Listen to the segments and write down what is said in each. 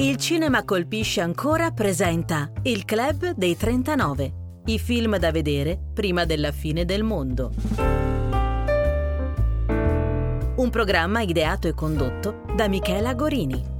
Il cinema colpisce ancora presenta Il Club dei 39, i film da vedere prima della fine del mondo. Un programma ideato e condotto da Michela Gorini.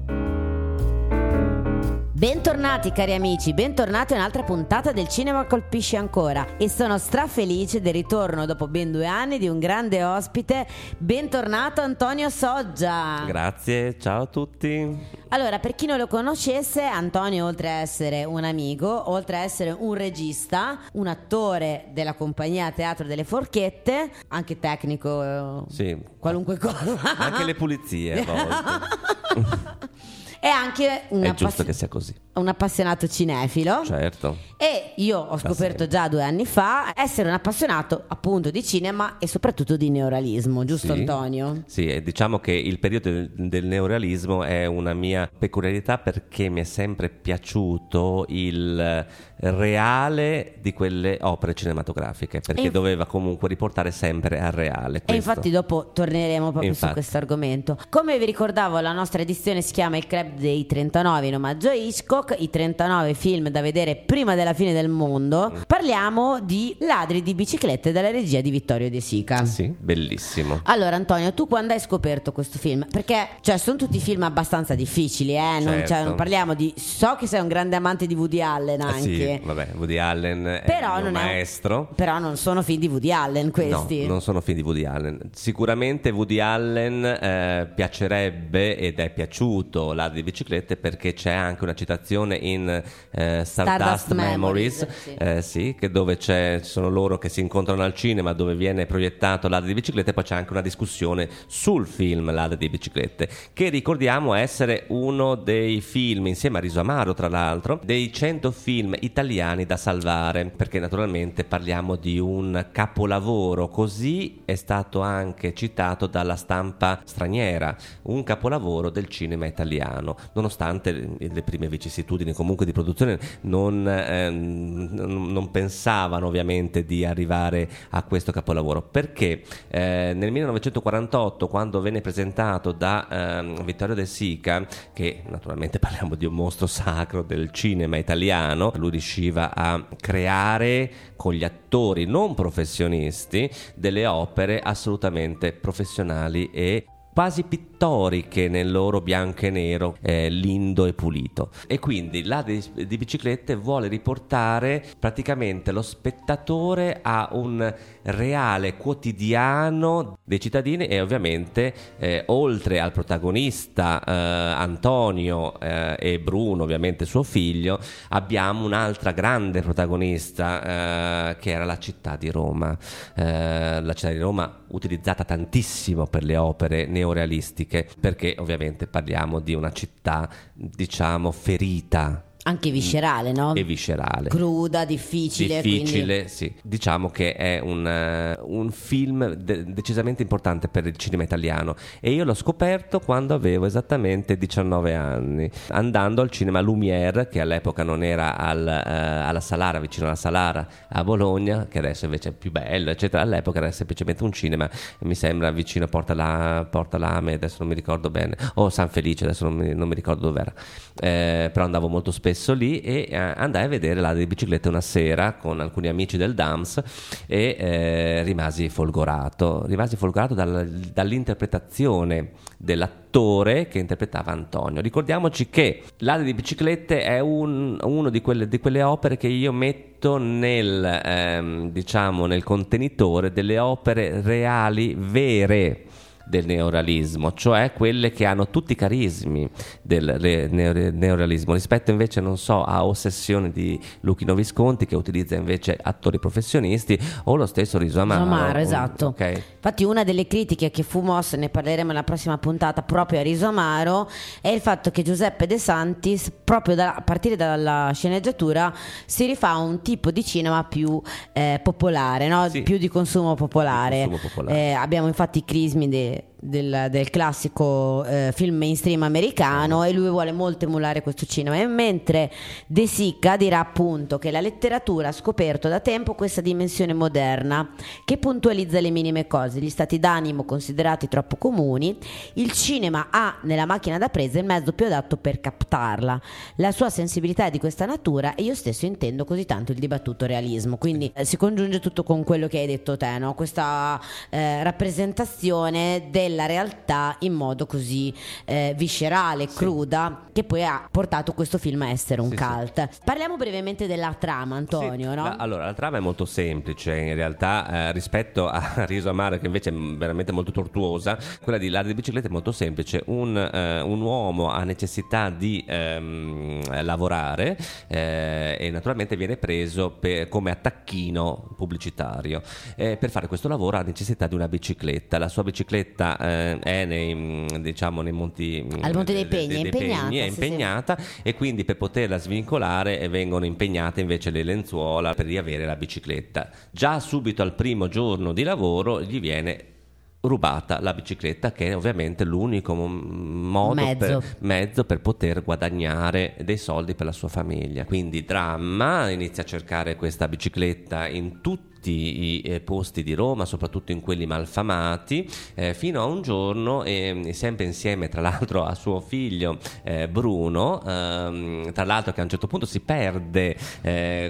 Bentornati cari amici, bentornati a un'altra puntata del Cinema Colpisce Ancora e sono strafelice del ritorno dopo ben due anni di un grande ospite. Bentornato Antonio Soggia. Grazie, ciao a tutti. Allora, per chi non lo conoscesse, Antonio oltre a essere un amico, oltre a essere un regista, un attore della compagnia Teatro delle Forchette, anche tecnico, Sì. qualunque cosa. Anche le pulizie a volte. È anche un, È giusto che sia così. Un appassionato cinefilo. Certo. E io ho scoperto già due anni fa essere un appassionato appunto di cinema e soprattutto di neorealismo, giusto Sì. Antonio? Sì, e diciamo che il periodo del, del neorealismo è una mia peculiarità perché mi è sempre piaciuto il reale di quelle opere cinematografiche, perché E inf- doveva comunque riportare sempre al reale. E questo. infatti dopo torneremo proprio su Infatti. questo argomento. Come vi ricordavo, la nostra edizione si chiama il Club dei 39 in omaggio a Hitchcock, i 39 film da vedere prima della fine del mondo. Parliamo di Ladri di biciclette dalla regia di Vittorio De Sica. Sì, bellissimo. Allora Antonio, tu quando hai scoperto questo film? Perché cioè, sono tutti film abbastanza difficili, eh? non, cioè, Certo. non parliamo di... So che sei un grande amante di Woody Allen Ah, anche. Sì, vabbè, Woody Allen Però è è un- maestro. Però non sono film di Woody Allen questi. No, non sono film di Woody Allen. Sicuramente Woody Allen eh, piacerebbe ed è piaciuto la di biciclette perché c'è anche una citazione in eh, Stardust, Stardust Memories, Memories, sì. eh, sì, che dove c'è, ci sono loro che si incontrano al cinema dove viene proiettato l'Ada di biciclette e poi c'è anche una discussione sul film L'Ada di biciclette che ricordiamo essere uno dei film insieme a Riso Amaro tra l'altro dei 100 film italiani da salvare perché naturalmente parliamo di un capolavoro così è stato anche citato dalla stampa straniera un capolavoro del cinema italiano nonostante le prime vicissitudini comunque di produzione non, ehm, non pensavano ovviamente di arrivare a questo capolavoro. Perché eh, nel 1948 quando venne presentato da ehm, Vittorio De Sica che naturalmente parliamo di un mostro sacro del cinema italiano lui riusciva a creare con gli attori non professionisti delle opere assolutamente professionali e quasi pittoriche nel loro bianco e nero, eh, lindo e pulito. E quindi la di, di biciclette vuole riportare praticamente lo spettatore a un reale quotidiano dei cittadini e ovviamente eh, oltre al protagonista eh, Antonio eh, e Bruno, ovviamente suo figlio, abbiamo un'altra grande protagonista eh, che era la città di Roma. Eh, la città di Roma utilizzata tantissimo per le opere neorealistiche perché ovviamente parliamo di una città diciamo ferita Anche viscerale, no? e viscerale. Cruda, difficile. Difficile, quindi- sì. Diciamo che è un, eh, un film de- decisamente importante per il cinema italiano e io l'ho scoperto quando avevo esattamente 19 anni, andando al cinema Lumière, che all'epoca non era al, eh, alla Salara, vicino alla Salara a Bologna, che adesso invece è più bello, eccetera. All'epoca era semplicemente un cinema, mi sembra vicino a Porta, la, Porta Lame, adesso non mi ricordo bene, o San Felice, adesso non mi, non mi ricordo dove era. Eh, però andavo molto spesso lì e eh, andai a vedere la di biciclette una sera con alcuni amici del DAMS e eh, rimasi folgorato, rimasi folgorato dal- dall'interpretazione dell'attore che interpretava Antonio. Ricordiamoci che l'Ade di biciclette è un- uno di quelle, di quelle opere che io metto nel, ehm, diciamo, nel contenitore delle opere reali, vere del neorealismo, cioè quelle che hanno tutti i carismi del re- neore- neorealismo, rispetto invece, non so, a Ossessione di Luchino Visconti che utilizza invece attori professionisti o lo stesso Riso Amaro. Amaro, esatto. Ok. Infatti una delle critiche che fu mossa, ne parleremo nella prossima puntata, proprio a Riso Amaro, è il fatto che Giuseppe De Santis, proprio da- a partire dalla sceneggiatura, si rifà a un tipo di cinema più eh, popolare, no? Sì. più di consumo popolare. Consumo popolare. Eh, abbiamo infatti i crismi de- it. Del, del classico eh, film mainstream americano e lui vuole molto emulare questo cinema. E mentre De Sica dirà appunto che la letteratura ha scoperto da tempo questa dimensione moderna che puntualizza le minime cose, gli stati d'animo considerati troppo comuni, il cinema ha nella macchina da presa il mezzo più adatto per captarla. La sua sensibilità è di questa natura e io stesso intendo così tanto il dibattuto realismo. Quindi eh, si congiunge tutto con quello che hai detto te, no? questa eh, rappresentazione della realtà in modo così eh, viscerale, cruda, che poi ha portato questo film a essere un Sì, cult. Parliamo brevemente della trama, Antonio, Sì, no? la- allora, la trama è molto semplice in realtà eh, rispetto a Riso Amaro che invece è veramente molto tortuosa. Quella di Ladri di bicicletta è molto semplice. Un, eh, un uomo ha necessità di ehm, lavorare eh, e naturalmente viene preso per- come attacchino pubblicitario. Eh, per fare questo lavoro ha necessità di una bicicletta. La sua bicicletta eh, è nei, diciamo, nei monti Al Monte dei de- de- Pegni, è dei impegnata, Pegni, è sì, sì. impegnata e quindi per poterla svincolare eh, vengono impegnate invece le lenzuola per riavere la bicicletta. Già subito al primo giorno di lavoro gli viene rubata la bicicletta che è ovviamente l'unico mo- modo Mezzo. Per, mezzo per poter guadagnare dei soldi per la sua famiglia quindi dramma inizia a cercare questa bicicletta in tutti i eh, posti di Roma, soprattutto in quelli malfamati, eh, fino a un giorno, eh, sempre insieme tra l'altro a suo figlio eh, Bruno, ehm, tra l'altro che a un certo punto si perde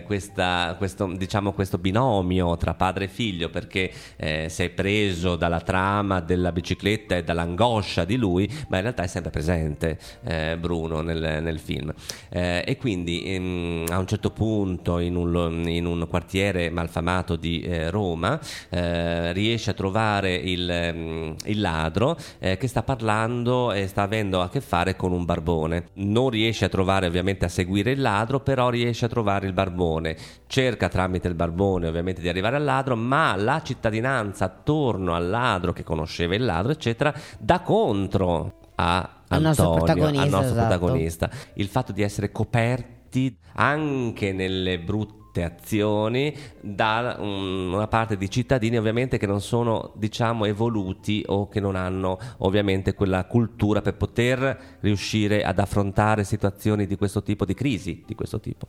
questa, questo, diciamo, questo binomio tra padre e figlio perché si è preso dalla trama della bicicletta e dall'angoscia di lui, ma in realtà è sempre presente eh, Bruno nel, nel film. Eh, e quindi ehm, a un certo punto in un, in un quartiere malfamato di eh, Roma eh, riesce a trovare il, ehm, il ladro eh, che sta parlando e sta avendo a che fare con un barbone. Non riesce a trovare ovviamente a seguire il ladro, però riesce a trovare il barbone. Cerca tramite il barbone ovviamente di arrivare al ladro, ma la cittadinanza attorno al ladro che conosceva il ladro, eccetera, dà contro a Al nostro Antonio, al nostro esatto. protagonista. Il fatto di essere coperti anche nelle brutte azioni da un- una parte di cittadini ovviamente che non sono diciamo evoluti o che non hanno ovviamente quella cultura per poter riuscire ad affrontare situazioni di questo tipo di crisi di questo tipo.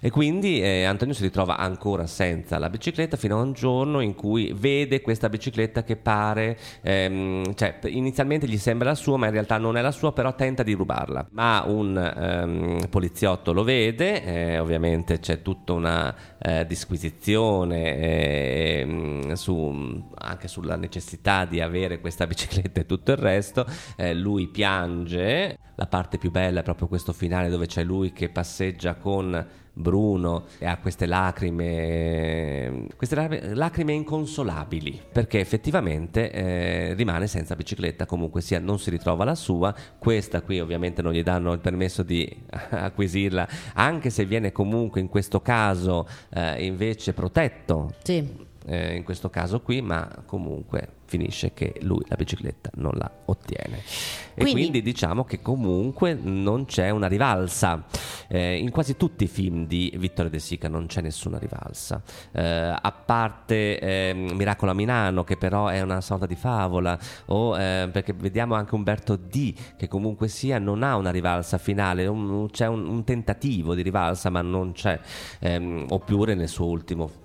E quindi eh, Antonio si ritrova ancora senza la bicicletta fino a un giorno in cui vede questa bicicletta che pare ehm, cioè inizialmente gli sembra la sua ma in realtà non è la sua però tenta di rubarla. Ma un ehm, poliziotto lo vede eh, ovviamente c'è tutta una eh, disquisizione ehm, su- anche sulla necessità di avere questa bicicletta e tutto il resto Eh, lui piange la parte più bella è proprio questo finale dove c'è lui che passeggia con Bruno e ha queste lacrime, queste lacrime- inconsolabili perché effettivamente eh, rimane senza bicicletta, comunque sia, non si ritrova la sua. Questa qui ovviamente non gli danno il permesso di acquisirla, anche se viene comunque in questo caso eh, invece protetto Sì. Eh, in questo caso qui, ma comunque finisce che lui la bicicletta non la ottiene. E Quindi- diciamo che comunque non c'è una rivalsa. Eh, in quasi tutti i film di Vittorio De Sica non c'è nessuna rivalsa, Eh, a parte ehm, Miracolo a Milano, che però è una sorta di favola, o eh, perché vediamo anche Umberto D, che comunque sia non ha una rivalsa finale, un- c'è un, un tentativo di rivalsa, ma non c'è. Ehm, oppure nel suo ultimo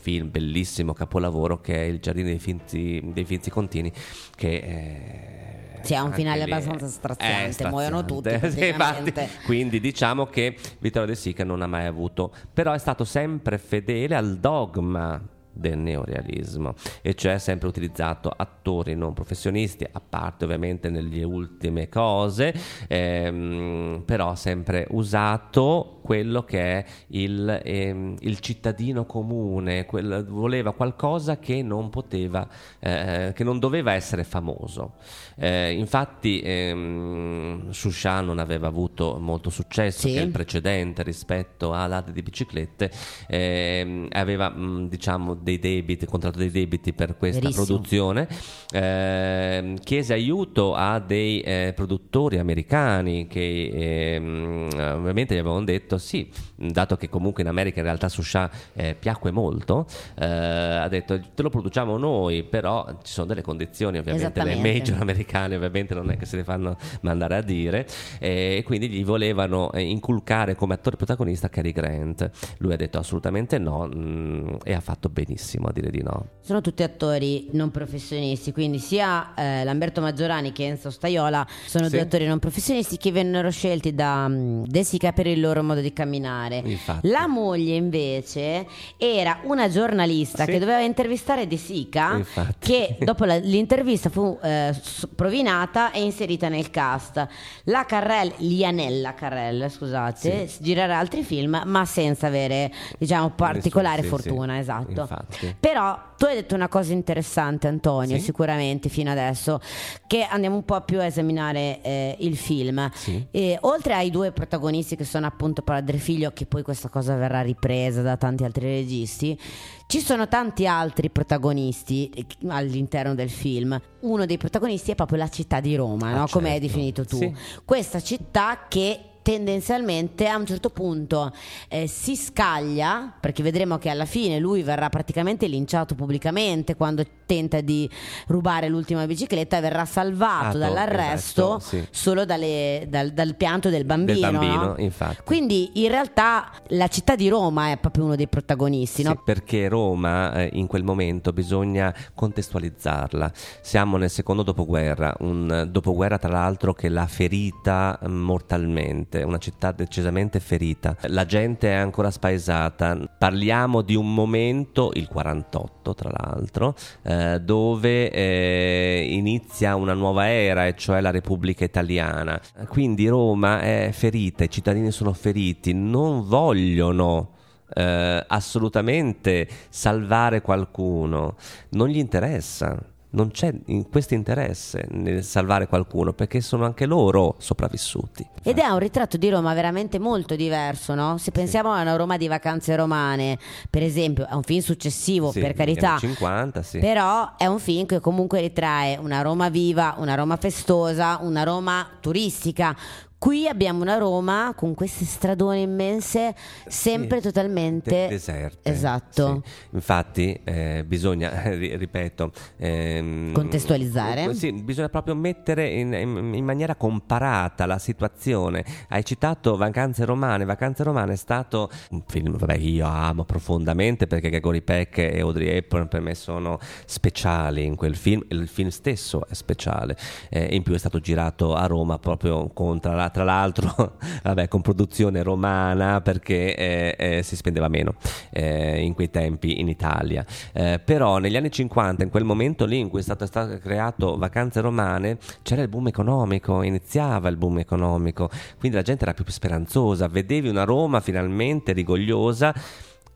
film bellissimo capolavoro che è Il giardino dei finti, dei finti contini che eh, Sì, ha un finale abbastanza è straziante, muoiono tutti infatti, quindi diciamo che Vittorio De Sica non ha mai avuto però è stato sempre fedele al dogma del neorealismo e cioè ha sempre utilizzato attori non professionisti a parte ovviamente nelle ultime cose ehm, però ha sempre usato quello che è il, ehm, il cittadino comune quel- voleva qualcosa che non poteva eh, che non doveva essere famoso Eh, infatti ehm, Shushan non aveva avuto molto successo Sì. che è il precedente rispetto a Lade di biciclette ehm, aveva mh, diciamo dei debiti contratto dei debiti per questa Verissimo. produzione ehm, chiese aiuto a dei eh, produttori americani che ehm, ovviamente gli avevano detto sì, dato che comunque in America in realtà Susha eh, piacque molto, eh, ha detto te lo produciamo noi, però ci sono delle condizioni, ovviamente le major americane ovviamente non è che se le fanno mandare a dire, e quindi gli volevano eh, inculcare come attore protagonista Cary Grant. Lui ha detto assolutamente no mh, mm, e ha fatto benissimo a dire di no. Sono tutti attori non professionisti, quindi sia eh, Lamberto Maggiorani che Enzo Staiola sono sì. due attori non professionisti che vennero scelti da um, De Sica per il loro modo di camminare. Infatti. La moglie invece era una giornalista sì. che doveva intervistare De Sica Infatti. che dopo la, l'intervista fu eh, provinata e inserita nel cast. La Carrel, Lianella Carrel, scusate, sì. girerà altri film ma senza avere diciamo particolare fortuna, esatto. Infatti. Però tu hai detto una cosa interessante Antonio, sicuramente fino adesso, che andiamo un po' più a esaminare eh, il film. Sì. E, oltre ai due protagonisti che sono appunto padre e figlio, che poi questa cosa verrà ripresa da tanti altri registi, ci sono tanti altri protagonisti eh, all'interno del film. Uno dei protagonisti è proprio la città di Roma, ah, no? certo. come hai definito tu. Sì. Questa città che tendenzialmente a un certo punto eh, si scaglia, perché vedremo che alla fine lui verrà praticamente linciato pubblicamente quando tenta di rubare l'ultima bicicletta e verrà salvato ah, dall'arresto esatto, sì. solo dalle, dal, dal, pianto del bambino. Del bambino no? Quindi in realtà la città di Roma è proprio uno dei protagonisti. Sì, no? perché Roma eh, in quel momento bisogna contestualizzarla. Siamo nel secondo dopoguerra, un dopoguerra tra l'altro che l'ha ferita mortalmente, una città decisamente ferita. La gente è ancora spaesata. Parliamo di un momento, il 48 tra l'altro, eh, dove eh, inizia una nuova era, e cioè la Repubblica Italiana. Quindi Roma è ferita, i cittadini sono feriti, non vogliono eh, assolutamente salvare qualcuno, non gli interessa non c'è questo interesse nel salvare qualcuno perché sono anche loro sopravvissuti. Ed è un ritratto di Roma veramente molto diverso, no? Se pensiamo sì. a una Roma di vacanze romane, per esempio, è un film successivo, sì, per carità. 50, sì. Però è un film che comunque ritrae una Roma viva, una Roma festosa, una Roma turistica, Qui abbiamo una Roma con queste stradone immense, sempre sì, totalmente de- deserte. Esatto. Sì. Infatti, eh, bisogna, ripeto, ehm, contestualizzare. Sì, bisogna proprio mettere in, in, in, maniera comparata la situazione. Hai citato Vacanze Romane. Vacanze Romane è stato un film che io amo profondamente perché Gregory Peck e Audrey Hepburn per me sono speciali in quel film. Il film stesso è speciale. Eh, in più è stato girato a Roma proprio contro la tra l'altro vabbè, con produzione romana perché eh, eh, si spendeva meno eh, in quei tempi in Italia. Eh, però negli anni 50, in quel momento lì in cui è stato, stato creato Vacanze Romane, c'era il boom economico, iniziava il boom economico, quindi la gente era più speranzosa, vedevi una Roma finalmente rigogliosa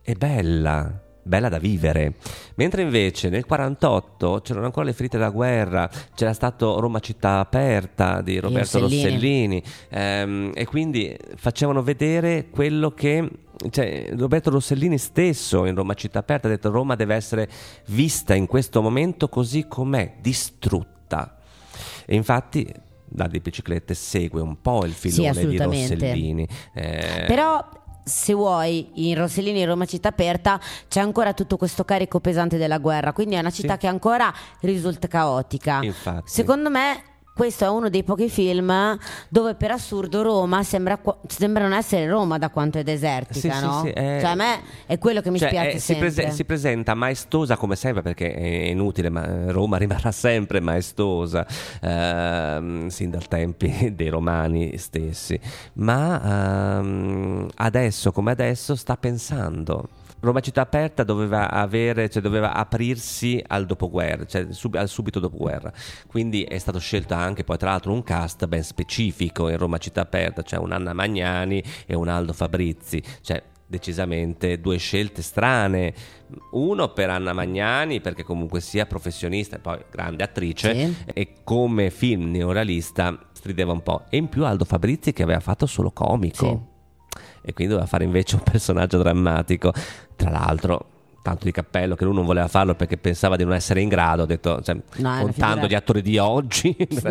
e bella bella da vivere. Mentre invece nel 48 c'erano ancora le ferite da guerra, c'era stato Roma città aperta di Roberto Rossellini, Rossellini ehm, e quindi facevano vedere quello che cioè, Roberto Rossellini stesso in Roma città aperta ha detto Roma deve essere vista in questo momento così com'è, distrutta. E infatti la di biciclette segue un po' il filone sì, di Rossellini. Eh, Però se vuoi, in Rossellini e Roma città aperta c'è ancora tutto questo carico pesante della guerra, quindi è una città sì. che ancora risulta caotica. Infatti. Secondo me questo è uno dei pochi film dove per assurdo Roma sembra, sembra non essere Roma da quanto è desertica, sì, no? Sì, sì, è... Cioè a me è quello che mi cioè, spiace è, si, prese- si, presenta maestosa come sempre perché è inutile, ma Roma rimarrà sempre maestosa ehm, sin dal tempi dei romani stessi, ma ehm, adesso come adesso sta pensando Roma città aperta doveva avere, cioè doveva aprirsi al dopoguerra, cioè sub, al subito dopoguerra. Quindi è stato scelto anche poi tra l'altro un cast ben specifico in Roma città aperta, cioè un Anna Magnani e un Aldo Fabrizi, cioè decisamente due scelte strane. Uno per Anna Magnani, perché comunque sia professionista e poi grande attrice, sì. e come film neorealista strideva un po'. E in più Aldo Fabrizi che aveva fatto solo comico. Sì e quindi doveva fare invece un personaggio drammatico. Tra l'altro, tanto di cappello che lui non voleva farlo perché pensava di non essere in grado, ho detto, cioè, No, contando figura- gli attori di oggi, figura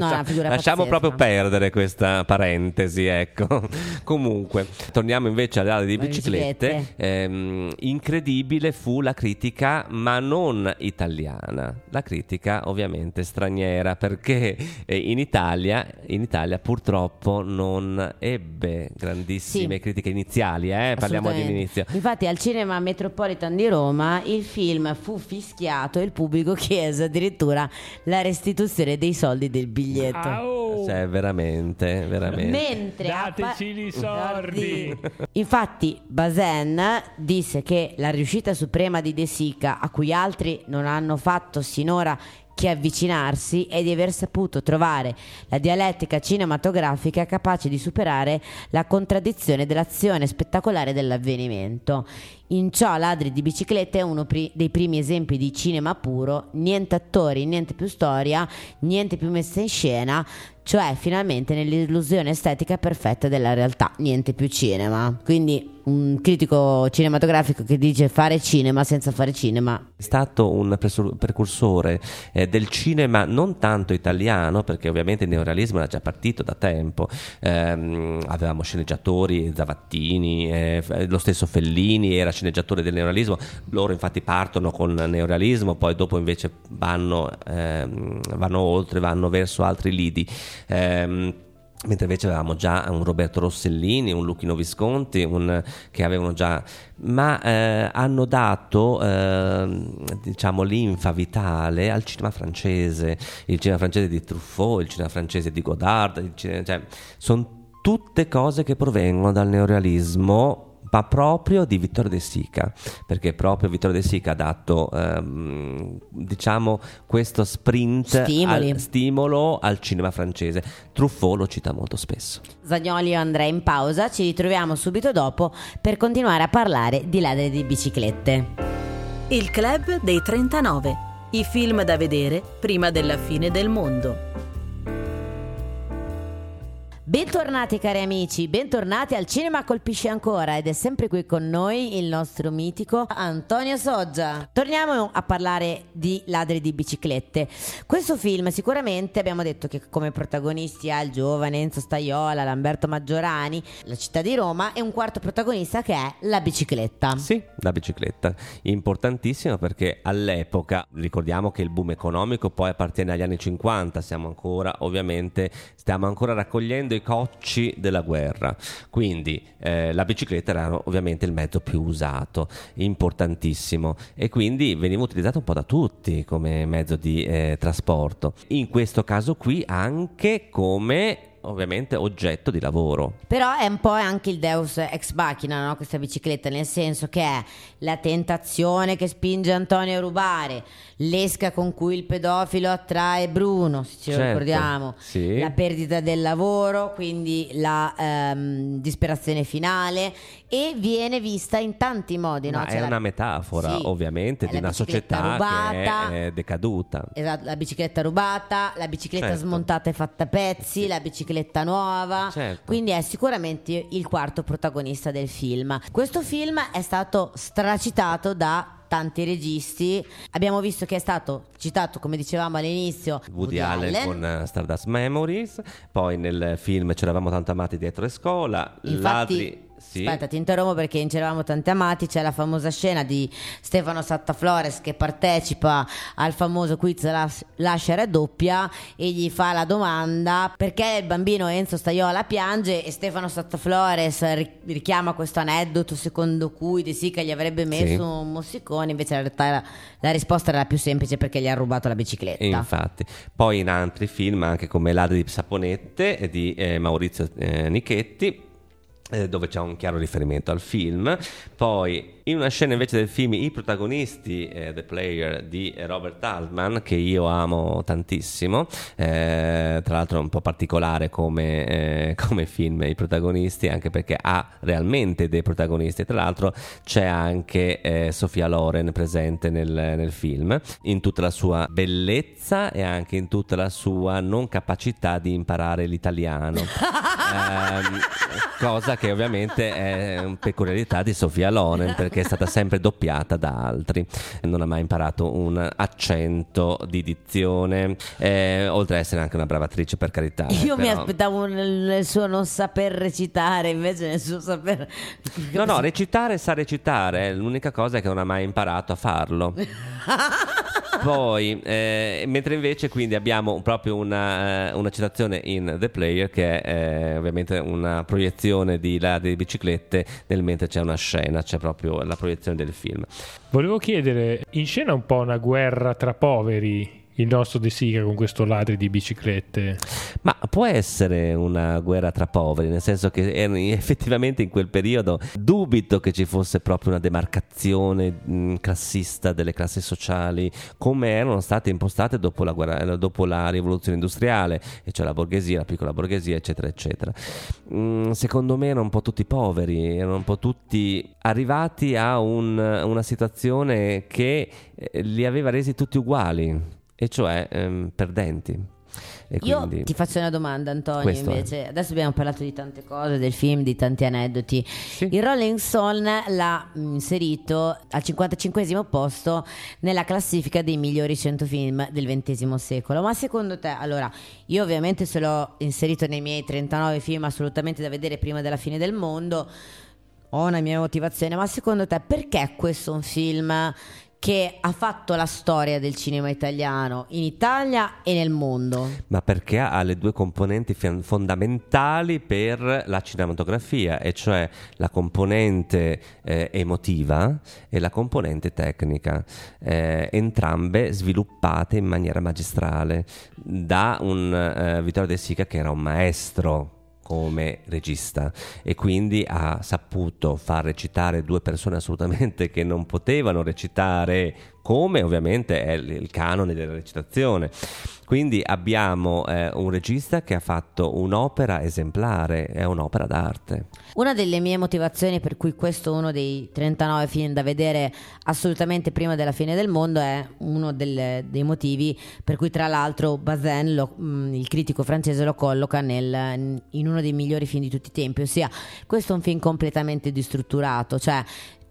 lasciamo pazzesca. proprio perdere questa parentesi, ecco. Comunque, torniamo invece alle ali di Le biciclette. Ehm, incredibile fu la critica, ma non italiana, la critica ovviamente straniera, perché eh, in Italia, in Italia purtroppo non ebbe grandissime Sì. critiche iniziali, eh? parliamo di inizio. Infatti al cinema Metropolitan di Roma il film fu fischiato e il pubblico chiese addirittura la restituzione dei soldi del biglietto. Au! Cioè, veramente, veramente. Mentre Dateci i sordi. Infatti Bazin disse che la riuscita suprema di De Sica, a cui altri non hanno fatto sinora che avvicinarsi, è di aver saputo trovare la dialettica cinematografica capace di superare la contraddizione dell'azione spettacolare dell'avvenimento. In ciò Ladri di biciclette è uno pri- dei primi esempi di cinema puro, niente attori, niente più storia, niente più messa in scena, cioè finalmente nell'illusione estetica perfetta della realtà, niente più cinema. Quindi un critico cinematografico che dice fare cinema senza fare cinema. È stato un precursore eh, del cinema non tanto italiano, perché ovviamente il neorealismo era già partito da tempo. Ehm, avevamo sceneggiatori, Zavattini, eh, lo stesso Fellini era sceneggiatore del neorealismo. Loro infatti partono con neorealismo, poi dopo invece vanno, ehm, vanno oltre, vanno verso altri lidi. Ehm, Mentre invece avevamo già un Roberto Rossellini, un Luchino Visconti, un- che avevano già, ma eh, hanno dato ehm, diciamo linfa vitale al cinema francese, il cinema francese di Truffaut, il cinema francese di Godard, cinema- cioè, sono tutte cose che provengono dal neorealismo ma proprio di Vittorio De Sica, perché proprio Vittorio De Sica ha dato ehm, diciamo questo sprint al, stimolo al cinema francese. Truffaut lo cita molto spesso. Zagnoli e Andrea in pausa, ci ritroviamo subito dopo per continuare a parlare di ladri di biciclette. Il Club dei 39. I film da vedere prima della fine del mondo. Bentornati cari amici, bentornati al Cinema Colpisce Ancora ed è sempre qui con noi il nostro mitico Antonio Soggia. Torniamo a parlare di Ladri di biciclette. Questo film sicuramente abbiamo detto che come protagonisti ha il giovane Enzo Staiola, Lamberto Maggiorani, la città di Roma e un quarto protagonista che è la bicicletta. Sì, la bicicletta, importantissima perché all'epoca, ricordiamo che il boom economico poi appartiene agli anni 50, siamo ancora ovviamente, stiamo ancora raccogliendo i cocci della guerra, quindi eh, la bicicletta era ovviamente il mezzo più usato, importantissimo. E quindi veniva utilizzato un po' da tutti come mezzo di eh, trasporto, in questo caso qui anche come ovviamente oggetto di lavoro. Però è un po' anche il Deus ex machina, no? questa bicicletta, nel senso che è la tentazione che spinge Antonio a rubare, l'esca con cui il pedofilo attrae Bruno, se ce lo Certo, ricordiamo, sì. la perdita del lavoro, quindi la ehm, disperazione finale e viene vista in tanti modi. no? C'è è la- una metafora Sì, ovviamente di una società rubata. che è, è decaduta. Esatto, la bicicletta rubata, la bicicletta Certo. smontata e fatta a pezzi, la bicicletta nuova. Certo. Quindi è sicuramente il quarto protagonista del film. Questo film è stato stracitato da tanti registi. Abbiamo visto che è stato citato, come dicevamo all'inizio, Woody, Allen, con eh, Stardust Memories, poi nel film Ci eravamo tanto amati dietro le scuola, Infatti, sì. aspetta, ti interrompo perché in C'eravamo tanti amati c'è la famosa scena di Stefano Sattaflores che partecipa al famoso quiz Las- Lascia raddoppia e gli fa la domanda perché il bambino Enzo Staiola piange e Stefano Sattaflores ri- richiama questo aneddoto secondo cui De Sica gli avrebbe messo Sì. un mossicone, invece in realtà era- la risposta era più semplice perché gli ha rubato la bicicletta. E infatti, poi in altri film, anche come Ladri di Saponette di eh, Maurizio eh, Nichetti, dove c'è un chiaro riferimento al film. Poi, in una scena invece del film, i protagonisti, eh, The Player di eh, Robert Altman, che io amo tantissimo, eh, tra l'altro è un po' particolare come, eh, come film, i protagonisti, anche perché ha realmente dei protagonisti. Tra l'altro c'è anche eh, Sofia Loren presente nel, nel film, in tutta la sua bellezza e anche in tutta la sua non capacità di imparare l'italiano. Ehm, cosa che ovviamente è una peculiarità di Sofia Loren perché è stata sempre doppiata da altri, non ha mai imparato un accento di dizione, eh, oltre ad essere anche una brava attrice per carità. Io mi però- aspettavo nel, nel suo non saper recitare, invece nel suo saper... No, no, recitare sa recitare, l'unica cosa è che non ha mai imparato a farlo. Poi, eh, mentre invece quindi abbiamo proprio una, eh, una citazione in The Player che è eh, ovviamente una proiezione di ladri di biciclette nel mentre c'è una scena, c'è proprio la proiezione del film. Volevo chiedere, in scena un po' una guerra tra poveri il nostro De Sica con questo ladri di biciclette? Ma può essere una guerra tra poveri, nel senso che effettivamente in quel periodo dubito che ci fosse proprio una demarcazione mh, classista delle classi sociali come erano state impostate dopo la, guerra- dopo la rivoluzione industriale, e cioè la borghesia, la piccola borghesia, eccetera, eccetera. Mm, secondo me erano un po' tutti poveri, erano un po' tutti arrivati a un- una situazione che eh, li aveva resi tutti uguali, e cioè ehm, perdenti. E Io ti faccio una domanda, Antonio. Questo è. Invece, adesso abbiamo parlato di tante cose, del film, di tanti aneddoti. Sì. Il Rolling Stone l'ha mm, inserito al 55 posto nella classifica dei migliori 100 film del XX secolo. Ma secondo te, allora, io ovviamente se l'ho inserito nei miei 39 film assolutamente da vedere prima della fine del mondo, ho una mia motivazione, ma secondo te perché questo è un film che ha fatto la storia del cinema italiano in Italia e nel mondo? Ma perché ha le due componenti fondamentali per la cinematografia, e cioè la componente eh, emotiva e la componente tecnica, eh, entrambe sviluppate in maniera magistrale da un eh, Vittorio De Sica che era un maestro come regista. E quindi ha saputo far recitare due persone assolutamente che non potevano recitare come ovviamente è il canone della recitazione. Quindi abbiamo eh, un regista che ha fatto un'opera esemplare, è un'opera d'arte. Una delle mie motivazioni per cui questo è uno dei 39 film da vedere assolutamente prima della fine del mondo è uno del- dei motivi per cui tra l'altro Bazin, lo- mh, il critico francese, lo colloca nel- in uno dei migliori film di tutti i tempi, ossia questo è un film completamente distrutturato, cioè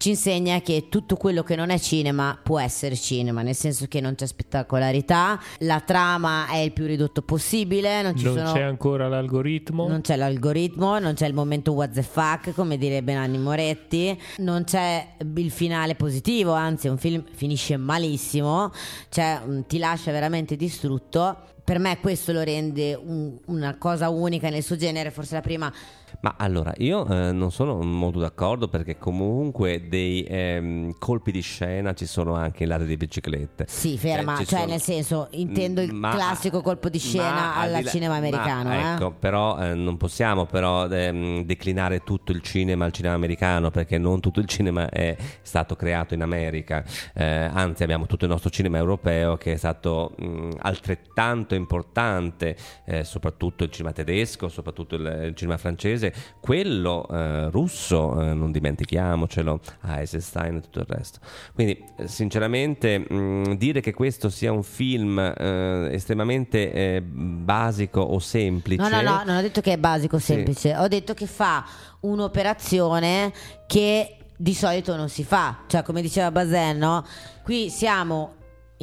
ci insegna che tutto quello che non è cinema può essere cinema, nel senso che non c'è spettacolarità, la trama è il più ridotto possibile, non ci non sono c'è ancora l'algoritmo? non c'è l'algoritmo, non c'è il momento what the fuck, come direbbe Nanni Moretti, non c'è il finale positivo, anzi un film finisce malissimo, cioè mm, ti lascia veramente distrutto. Per me questo lo rende un- una cosa unica nel suo genere, forse la prima Ma allora, io eh, non sono molto d'accordo perché comunque dei ehm, colpi di scena ci sono anche in lato di biciclette. sì, ferma, Eh, ci cioè sono- nel senso intendo il Ma- classico colpo di scena ma al alla di là- cinema ma americano, eh. Ecco, però eh, non possiamo però ehm, declinare tutto il cinema al cinema americano perché non tutto il cinema è stato creato in America, Eh, anzi abbiamo tutto il nostro cinema europeo che è stato mh, altrettanto importante, eh, soprattutto il cinema tedesco, soprattutto il, il cinema francese, quello eh, russo, eh, non dimentichiamocelo, Eisenstein e tutto il resto. Quindi eh, sinceramente mh, dire che questo sia un film eh, estremamente eh, basico o semplice No, no, no, non ho detto che è basico, Sì. semplice. Ho detto che fa un'operazione che di solito non si fa. Cioè, come diceva Bazin, no? Qui siamo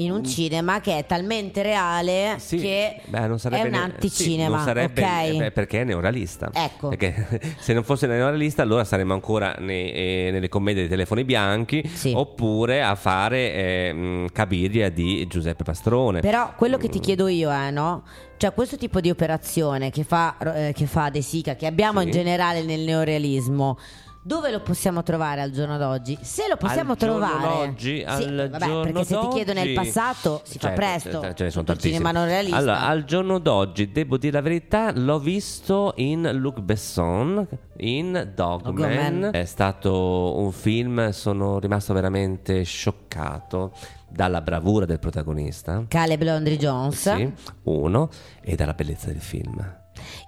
in un cinema che è talmente reale Sì, che beh, non sarebbe è un ne- anticinema, sì, non sarebbe, ok? eh, beh, perché è neorealista. Ecco. Perché se non fosse neorealista, allora saremmo ancora nei- eh, nelle commedie dei telefoni bianchi Sì. oppure a fare eh, mh, Cabiria di Giuseppe Pastrone. Però quello che ti chiedo io è, no? Cioè, questo tipo di operazione che fa, eh, che fa De Sica, che abbiamo in generale nel neorealismo, dove lo possiamo trovare al giorno d'oggi? Se lo possiamo Al giorno trovare, d'oggi, Sì, al vabbè, giorno perché se ti chiedo nel passato si fa Certo, presto. ce- ne sono il cinema tantissimi. non realista. Allora, al giorno d'oggi, devo dire la verità, l'ho visto in Luc Besson, in Dogman. Dogman. È stato un film, sono rimasto veramente scioccato dalla bravura del protagonista. Caleb Laundry Jones. Sì, uno, e dalla bellezza del film.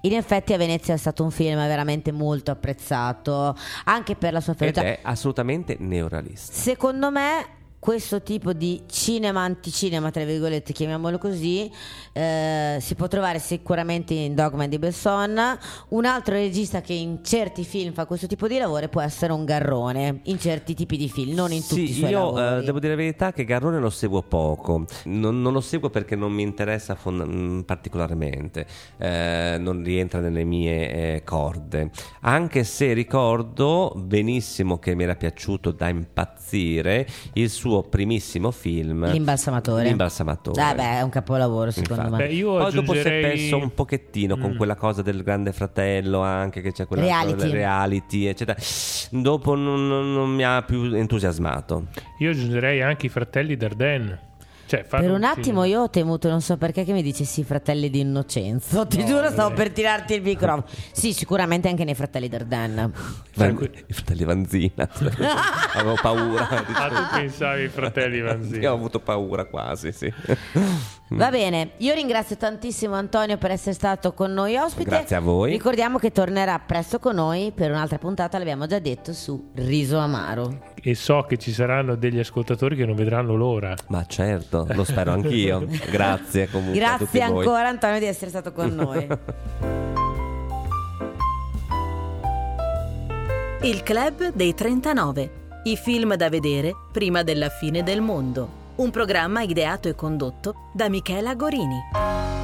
In effetti a Venezia è stato un film veramente molto apprezzato, anche per la sua Ed ferocia. è assolutamente neorealista. Secondo me questo tipo di cinema anticinema, tra virgolette, chiamiamolo così, eh, si può trovare sicuramente in Dogman di Besson. Un altro regista che in certi film fa questo tipo di lavoro può essere un Garrone, in certi tipi di film, non in tutti sì, i suoi io lavori. eh, devo dire la verità che Garrone lo seguo poco, non, non lo seguo perché non mi interessa fond- mm, particolarmente, eh, non rientra nelle mie eh, corde, anche se ricordo benissimo che mi era piaciuto da impazzire il suo primissimo film L'imbalsamatore. L'imbalsamatore. Ah, beh, è un capolavoro secondo Infatti. me. Beh, io Poi dopo si è aggiungerei- perso un pochettino con Mm. quella cosa del grande fratello anche che c'è quella Reality. reality eccetera dopo non, non- non mi ha più entusiasmato Io aggiungerei anche i fratelli Dardenne. Cioè, Per un attimo io ho temuto, non so perché, che mi dicessi fratelli di Innocenzo. Ti No, giuro, stavo vabbè. per tirarti il microfono. Sì, sicuramente anche nei fratelli. Van- que- i fratelli Vanzina avevo paura Ah, tu pensavi ai fratelli Vanzini. io ho avuto paura quasi sì. Va bene, io ringrazio tantissimo Antonio per essere stato con noi ospite. Grazie a voi. Ricordiamo che tornerà presto con noi per un'altra puntata, l'abbiamo già detto, su Riso Amaro. E so che ci saranno degli ascoltatori che non vedranno l'ora. ma certo lo spero anch'io grazie comunque a tutti Grazie voi. ancora Antonio di essere stato con noi. Il Club dei 39. I film da vedere prima della fine del mondo. Un programma ideato e condotto da Michela Gorini.